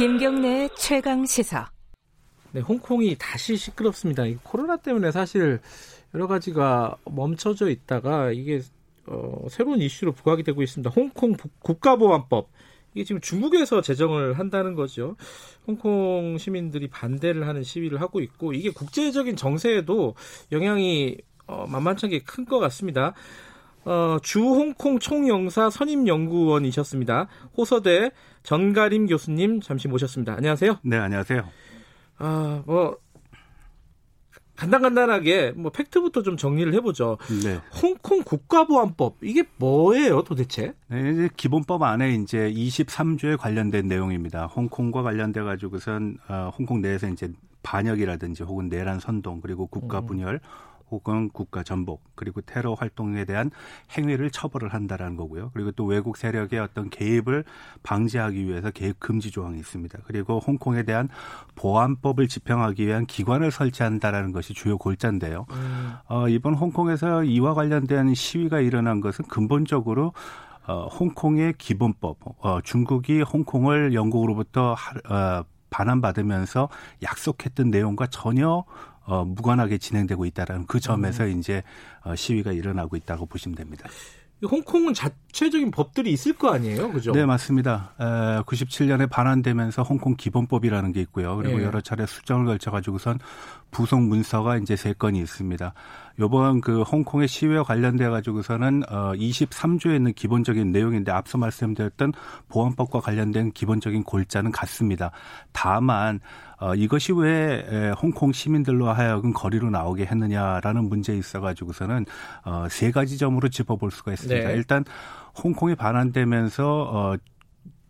김경래 최강 시사. 네, 홍콩이 다시 시끄럽습니다. 코로나 때문에 사실 여러 가지가 멈춰져 있다가 이게 어, 새로운 이슈로 부각이 되고 있습니다. 홍콩 국가보안법. 이게 지금 중국에서 제정을 한다는 거죠. 홍콩 시민들이 반대를 하는 시위를 하고 있고 이게 국제적인 정세에도 영향이 어, 만만찮게 큰 것 같습니다. 어, 주 홍콩 총영사 선임 연구원이셨습니다. 호서대 전가림 교수님 잠시 모셨습니다. 안녕하세요. 네, 안녕하세요. 아, 뭐 간단간단하게 뭐 팩트부터 좀 정리를 해보죠. 네. 홍콩 국가보안법 이게 뭐예요, 도대체? 네, 이제 기본법 안에 이제 23조에 관련된 내용입니다. 홍콩과 관련돼 가지고선 어, 홍콩 내에서 이제 반역이라든지 혹은 내란 선동 그리고 국가 음. 분열 음. 혹은 국가 전복 그리고 테러 활동에 대한 행위를 처벌을 한다라는 거고요. 그리고 또 외국 세력의 어떤 개입을 방지하기 위해서 개입 금지 조항이 있습니다. 그리고 홍콩에 대한 보안법을 집행하기 위한 기관을 설치한다라는 것이 주요 골자인데요. 음. 어, 이번 홍콩에서 이와 관련된 시위가 일어난 것은 근본적으로 어, 홍콩의 기본법, 어, 중국이 홍콩을 영국으로부터 하, 어, 반환받으면서 약속했던 내용과 전혀 어, 무관하게 진행되고 있다라는 그 점에서 음. 이제 어, 시위가 일어나고 있다고 보시면 됩니다. 홍콩은 자 체적인 법들이 있을 거 아니에요, 그죠? 네, 맞습니다. 에, 97년에 반환되면서 홍콩 기본법이라는 게 있고요. 그리고 네. 여러 차례 수정을 걸쳐 가지고선 부속 문서가 이제 세 건이 있습니다. 요번 그 홍콩의 시위와 관련돼 가지고서는 어 23조에 있는 기본적인 내용인데 앞서 말씀드렸던 보안법과 관련된 기본적인 골자는 같습니다. 다만 어 이것이 왜 홍콩 시민들로 하여금 거리로 나오게 했느냐라는 문제에 있어 가지고서는 어세 가지 점으로 짚어볼 수가 있습니다. 네. 일단 홍콩이 반환되면서 어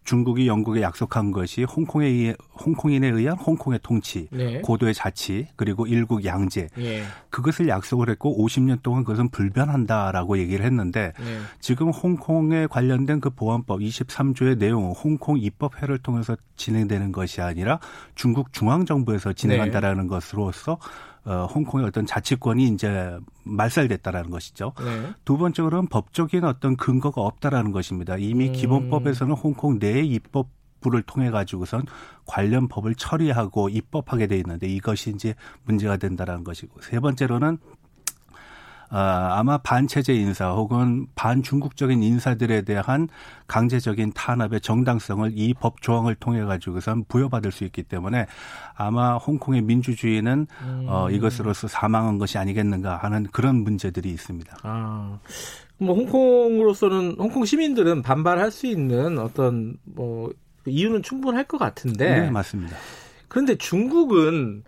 중국이 영국에 약속한 것이 홍콩에 의해, 홍콩인에 의한 홍콩의 통치, 네. 고도의 자치, 그리고 일국 양제. 네. 그것을 약속을 했고 50년 동안 그것은 불변한다라고 얘기를 했는데 네. 지금 홍콩에 관련된 그 보안법 23조의 내용은 홍콩 입법회를 통해서 진행되는 것이 아니라 중국 중앙정부에서 진행한다라는 네. 것으로서 어, 홍콩의 어떤 자치권이 이제 말살됐다라는 것이죠. 네. 두 번째로는 법적인 어떤 근거가 없다라는 것입니다. 이미 음. 기본법에서는 홍콩 내 입법 부를 통해 가지고선 관련 법을 처리하고 입법하게 돼 있는데 이것이 이제 문제가 된다라는 것이고 세 번째로는 어, 아마 반체제 인사 혹은 반중국적인 인사들에 대한 강제적인 탄압의 정당성을 이 법 조항을 통해 가지고선 부여받을 수 있기 때문에 아마 홍콩의 민주주의는 어, 음. 어, 이것으로서 사망한 것이 아니겠는가 하는 그런 문제들이 있습니다. 아. 뭐 홍콩으로서는 홍콩 시민들은 반발할 수 있는 어떤 뭐 이유는 충분할 것 같은데. 네, 맞습니다. 그런데 중국은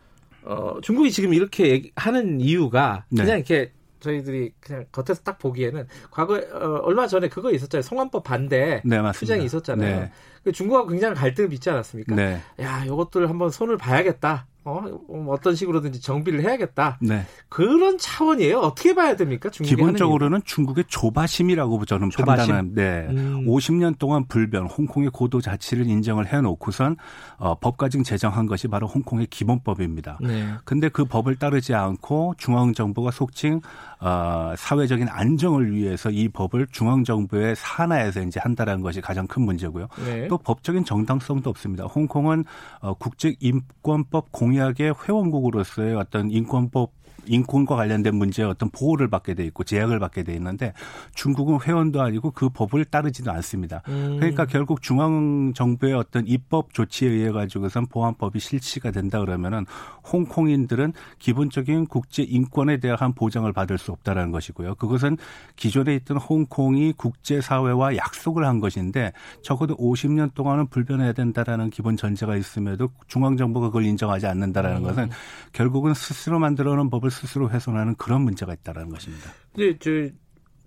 어 중국이 지금 이렇게 하는 이유가 그냥 네. 이렇게 저희들이 그냥 겉에서 딱 보기에는 과거에 어, 얼마 전에 그거 있었잖아요. 성환법 반대 네, 투쟁이 있었잖아요. 네. 그 중국하고 굉장히 갈등을 빚지 않았습니까? 네. 야, 이것들 한번 손을 봐야겠다. 어, 뭐 어떤 식으로든지 정비를 해야겠다. 네. 그런 차원이에요. 어떻게 봐야 됩니까? 기본적으로는 중국의 조바심이라고 저는 조바심? 판단한. 네. 음. 50년 동안 불변, 홍콩의 고도 자치를 인정을 해놓고선 어, 법까지 제정한 것이 바로 홍콩의 기본법입니다. 네. 근데 그 법을 따르지 않고 중앙 정부가 속칭 어, 사회적인 안정을 위해서 이 법을 중앙 정부의 산하에서 이제 한다라는 것이 가장 큰 문제고요. 네. 또 법적인 정당성도 없습니다. 홍콩은 어, 국제 인권법 공 공약의 회원국으로서의 어떤 인권법 인권과 관련된 문제에 어떤 보호를 받게 돼 있고 제약을 받게 돼 있는데 중국은 회원도 아니고 그 법을 따르지도 않습니다. 음. 그러니까 결국 중앙 정부의 어떤 입법 조치에 의해 가지고선 보안법이 실시가 된다 그러면은 홍콩인들은 기본적인 국제 인권에 대한 보장을 받을 수 없다라는 것이고요. 그것은 기존에 있던 홍콩이 국제 사회와 약속을 한 것인데 적어도 50년 동안은 불변해야 된다라는 기본 전제가 있음에도 중앙 정부가 그걸 인정하지 않는 다라는 음. 것은 결국은 스스로 만들어 놓은 법을 스스로 훼손하는 그런 문제가 있다라는 것입니다. 근데 저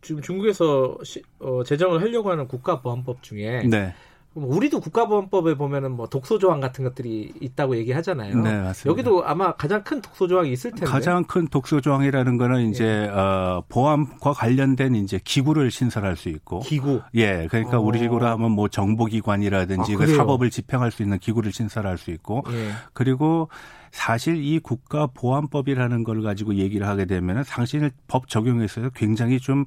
지금 중국에서 시, 어, 제정을 하려고 하는 국가보안법 중에 네. 우리도 국가보안법에 보면은 뭐 독소 조항 같은 것들이 있다고 얘기하잖아요. 네, 맞습니다. 여기도 아마 가장 큰 독소 조항이 있을 텐데. 가장 큰 독소 조항이라는 거는 이제 예. 어, 보안과 관련된 이제 기구를 신설할 수 있고. 기구. 예, 그러니까 어. 우리 식으로 하면 뭐 정보기관이라든지 아, 그 사법을 집행할 수 있는 기구를 신설할 수 있고. 예. 그리고 사실 이 국가보안법이라는 걸 가지고 얘기를 하게 되면 상실 법 적용에 있어서 굉장히 좀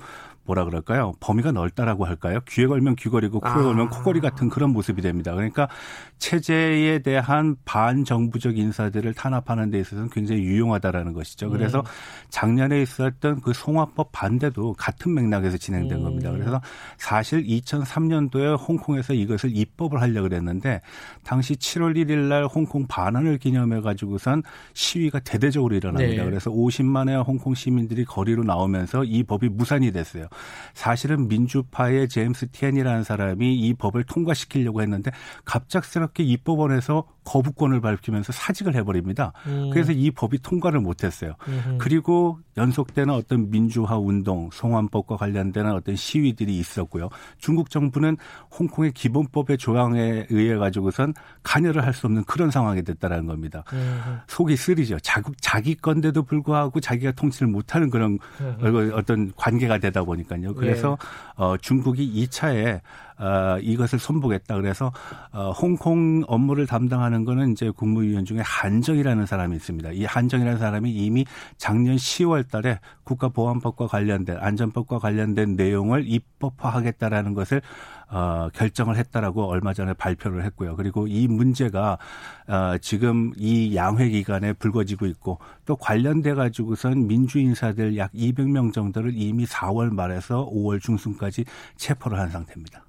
뭐라 그럴까요? 범위가 넓다라고 할까요? 귀에 걸면 귀걸이고 코에 아. 걸면 코걸이 같은 그런 모습이 됩니다. 그러니까 체제에 대한 반정부적 인사들을 탄압하는 데 있어서는 굉장히 유용하다라는 것이죠. 그래서 음. 작년에 있었던 그 송화법 반대도 같은 맥락에서 진행된 음. 겁니다. 그래서 사실 2003년도에 홍콩에서 이것을 입법을 하려고 그랬는데 당시 7월 1일 날 홍콩 반환을 기념해 가지고선 시위가 대대적으로 일어납니다. 네. 그래서 50만의 홍콩 시민들이 거리로 나오면서 이 법이 무산이 됐어요. 사실은 민주파의 제임스 티엔이라는 사람이 이 법을 통과시키려고 했는데 갑작스럽게 입법원에서 거부권을 밝히면서 사직을 해버립니다. 음. 그래서 이 법이 통과를 못했어요. 음. 그리고 연속되는 어떤 민주화 운동, 송환법과 관련되는 어떤 시위들이 있었고요. 중국 정부는 홍콩의 기본법의 조항에 의해 가지고선 관여를 할 수 없는 그런 상황이 됐다라는 겁니다. 음. 속이 쓰리죠. 자국 자기 건데도 불구하고 자기가 통치를 못하는 그런 음. 어떤 관계가 되다 보니까요. 그래서 예. 어, 중국이 2차에 어, 이것을 선보겠다. 그래서 어, 홍콩 업무를 담당하는 거는 이제 국무위원 중에 한정이라는 사람이 있습니다. 이 한정이라는 사람이 이미 작년 10월 달에 국가보안법과 관련된 안전법과 관련된 내용을 입법화하겠다라는 것을 어, 결정을 했다라고 얼마 전에 발표를 했고요. 그리고 이 문제가 어, 지금 이 양회 기간에 불거지고 있고 또 관련돼 가지고선 민주 인사들 약 200명 정도를 이미 4월 말에서 5월 중순까지 체포를 한 상태입니다.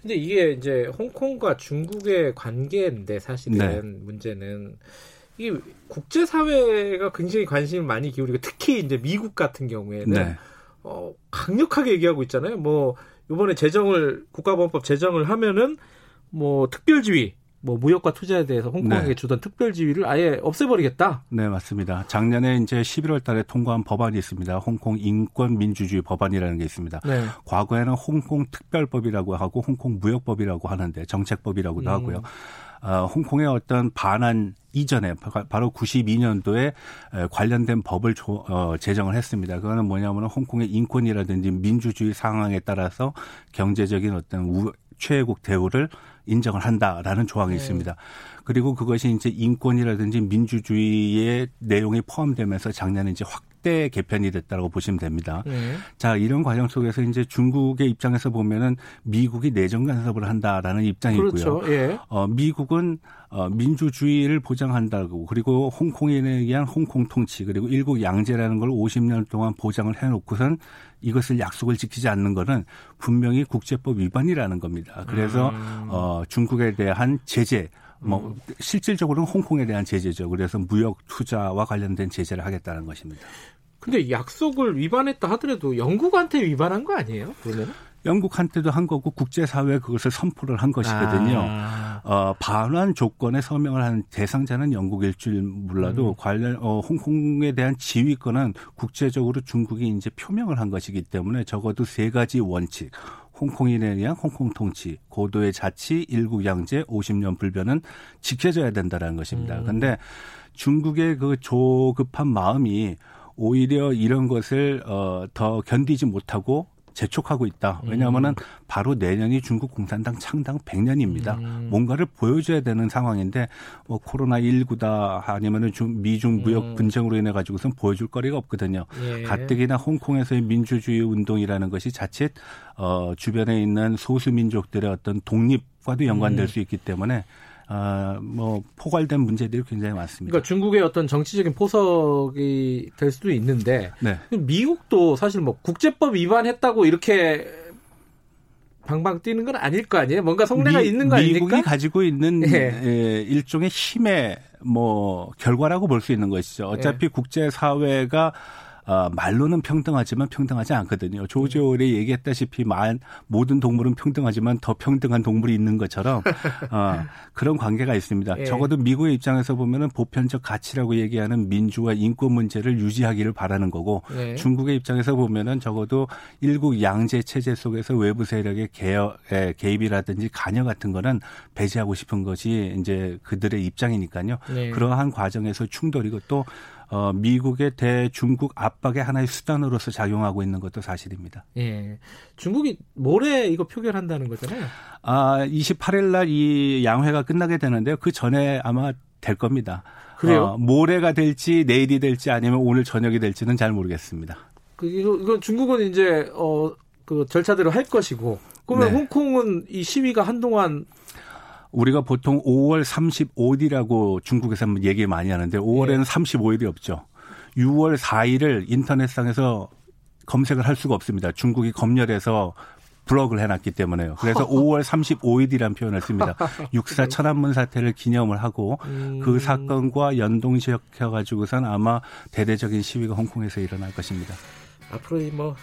근데 이게 이제 홍콩과 중국의 관계인데 사실은 네. 문제는 이게 국제 사회가 굉장히 관심을 많이 기울이고 특히 이제 미국 같은 경우에는 네. 어 강력하게 얘기하고 있잖아요. 뭐 이번에 재정을 국가보안법 제정을 하면은 뭐 특별지위 뭐 무역과 투자에 대해서 홍콩에게 네. 주던 특별 지위를 아예 없애버리겠다. 네, 맞습니다. 작년에 이제 11월 달에 통과한 법안이 있습니다. 홍콩 인권 민주주의 법안이라는 게 있습니다. 네. 과거에는 홍콩 특별법이라고 하고 홍콩 무역법이라고 하는데 정책법이라고도 음. 하고요. 어, 홍콩의 어떤 반환 이전에 바로 92년도에 관련된 법을 조, 어, 제정을 했습니다. 그거는 뭐냐면 홍콩의 인권이라든지 민주주의 상황에 따라서 경제적인 어떤 우, 최애국 대우를 인정을 한다라는 조항이 네. 있습니다. 그리고 그것이 이제 인권이라든지 민주주의의 내용이 포함되면서 작년에 이제 확 대 개편이 됐다고 보시면 됩니다. 네. 자, 이런 과정 속에서 이제 중국의 입장에서 보면은 미국이 내정 간섭을 한다라는 입장이고요. 그렇죠. 예. 어, 미국은 어, 민주주의를 보장한다고 그리고 홍콩에 의한 홍콩 통치 그리고 일국 양제라는 걸 50년 동안 보장을 해놓고선 이것을 약속을 지키지 않는 것은 분명히 국제법 위반이라는 겁니다. 그래서 음. 어, 중국에 대한 제재 뭐 음. 실질적으로는 홍콩에 대한 제재죠. 그래서 무역 투자와 관련된 제재를 하겠다는 것입니다. 근데 약속을 위반했다 하더라도 영국한테 위반한 거 아니에요? 그러면? 영국한테도 한 거고 국제사회에 그것을 선포를 한 것이거든요. 아. 어, 반환 조건에 서명을 한 대상자는 영국일 줄 몰라도 음. 관련 어, 홍콩에 대한 지휘권은 국제적으로 중국이 이제 표명을 한 것이기 때문에 적어도 세 가지 원칙. 홍콩인에 대한 홍콩 통치, 고도의 자치, 일국 양제, 50년 불변은 지켜져야 된다라는 것입니다. 그런데 음. 중국의 그 조급한 마음이 오히려 이런 것을 어, 더 견디지 못하고 재촉하고 있다. 왜냐하면은 음. 바로 내년이 중국 공산당 창당 100년입니다. 음. 뭔가를 보여줘야 되는 상황인데 뭐 코로나 19다 아니면은 중, 미중 무역 음. 분쟁으로 인해 가지고선 보여줄 거리가 없거든요. 예. 가뜩이나 홍콩에서의 민주주의 운동이라는 것이 자칫 어 주변에 있는 소수 민족들의 어떤 독립과도 연관될 음. 수 있기 때문에 아, 뭐 포괄된 문제들이 굉장히 많습니다. 그러니까 중국의 어떤 정치적인 포석이 될 수도 있는데 네. 미국도 사실 뭐 국제법 위반했다고 이렇게 방방 뛰는 건 아닐 거 아니에요? 뭔가 속내가 미, 있는 거 아닙니까? 미국이 가지고 있는 네. 예, 일종의 힘의 뭐 결과라고 볼 수 있는 것이죠. 어차피 네. 국제 사회가 어, 말로는 평등하지만 평등하지 않거든요. 조지 오웰이 얘기했다시피 말, 모든 동물은 평등하지만 더 평등한 동물이 있는 것처럼 어, 그런 관계가 있습니다. 예. 적어도 미국의 입장에서 보면은 보편적 가치라고 얘기하는 민주와 인권 문제를 유지하기를 바라는 거고 예. 중국의 입장에서 보면은 적어도 일국 양제 체제 속에서 외부 세력의 개혁, 개입이라든지 관여 같은 거는 배제하고 싶은 것이 이제 그들의 입장이니까요. 예. 그러한 과정에서 충돌이고 또 어, 미국의 대중국 압박의 하나의 수단으로서 작용하고 있는 것도 사실입니다. 예. 중국이 모레 이거 표결한다는 거잖아요. 아, 28일 날 이 양회가 끝나게 되는데요. 그 전에 아마 될 겁니다. 그래요? 어, 모레가 될지 내일이 될지 아니면 오늘 저녁이 될지는 잘 모르겠습니다. 그 이거 이건 중국은 이제 어 그 절차대로 할 것이고 그러면 네. 홍콩은 이 시위가 한동안 우리가 보통 5월 35일이라고 중국에서 얘기 많이 하는데 5월에는 예. 35일이 없죠. 6월 4일을 인터넷상에서 검색을 할 수가 없습니다. 중국이 검열해서 블럭을 해놨기 때문에요. 그래서 5월 35일이라는 표현을 씁니다. 육사 천안문 사태를 기념을 하고 음, 그 사건과 연동시켜가지고선 아마 대대적인 시위가 홍콩에서 일어날 것입니다. 앞으로 이뭐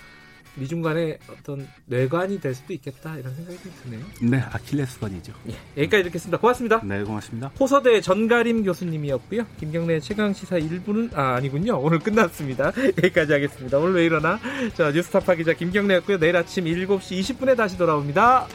미중 간의 어떤 뇌관이 될 수도 있겠다 이런 생각이 좀 드네요. 네, 아킬레스건이죠. 예, 여기까지 듣겠습니다. 고맙습니다. 네, 고맙습니다. 호서대 전가림 교수님이었고요. 김경래 최강 시사 1부는 아 아니군요. 오늘 끝났습니다. 여기까지 하겠습니다. 오늘 왜 이러나? 자 뉴스타파 기자 김경래였고요. 내일 아침 7시 20분에 다시 돌아옵니다.